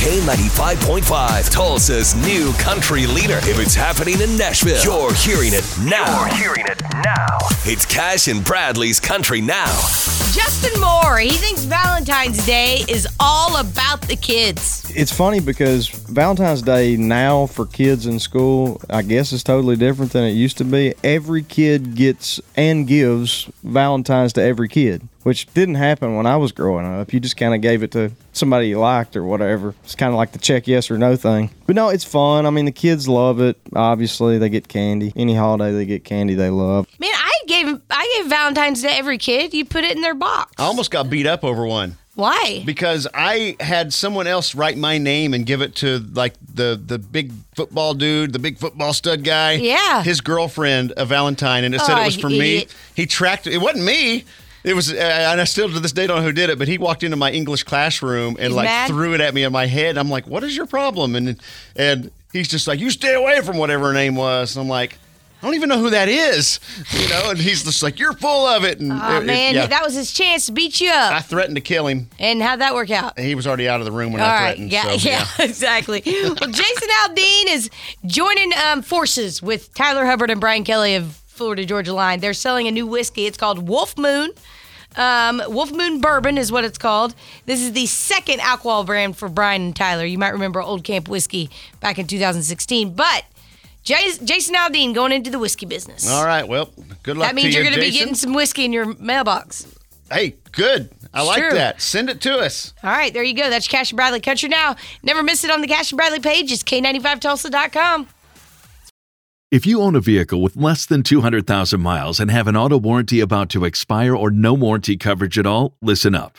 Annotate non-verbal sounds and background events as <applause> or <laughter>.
K95.5, Tulsa's new country leader. If it's happening in Nashville, you're hearing it now. You're hearing it now. It's Cash and Bradley's Country Now. Justin Moore, he thinks Valentine's Day is all about the kids. It's funny because Valentine's Day now for kids in school, I guess, is totally different than it used to be. Every kid gets and gives Valentine's to every kid, which didn't happen when I was growing up. You just kind of gave it to somebody you liked or whatever. It's kind of like the check yes or no thing. But no, it's fun. I mean, the kids love it. Obviously, they get candy. Any holiday they get candy, they love. Man, gave I gave Valentine's to every kid. You put it in their box. I almost got beat up over one Why? because I had someone else write my name and give it to like the the big football dude, the big football stud guy. Yeah. his girlfriend, a Valentine, and it said Oh, it was for me. He tracked it. It wasn't me. It was, uh, and I still to this day don't know who did it. But he walked into my English classroom and He's like mad? threw it at me in my head. I'm like, "What is your problem?" And and he's just like, "You stay away from whatever her name was." And I'm like. I don't even know who that is, you know. And he's just like, "You're full of it." And Oh it- it- man, yeah. that was his chance to beat you up. I threatened to kill him. and how'd that work out? He was already out of the room when All I right, threatened. yeah, so, <laughs> yeah, <laughs> exactly. well, Jason Aldean is joining um, forces with Tyler Hubbard and Brian Kelley of Florida Georgia Line. They're selling a new whiskey. It's called Wolf Moon. Um, Wolf Moon Bourbon is what it's called. This is the second alcohol brand for Brian and Tyler. You might remember Old Camp Whiskey back in 2016, but. Jas- Jason Aldean going into the whiskey business. All right. Well, good luck That means to you're you, going to be Jason. getting some whiskey in your mailbox. Hey, good. I like True. that. Send it to us. All right, there you go. That's Cash and Bradley Country Now. Never miss it on the Cash and Bradley page. It's K95Tulsa.com. If you own a vehicle with less than 200,000 miles and have an auto warranty about to expire or no warranty coverage at all, listen up.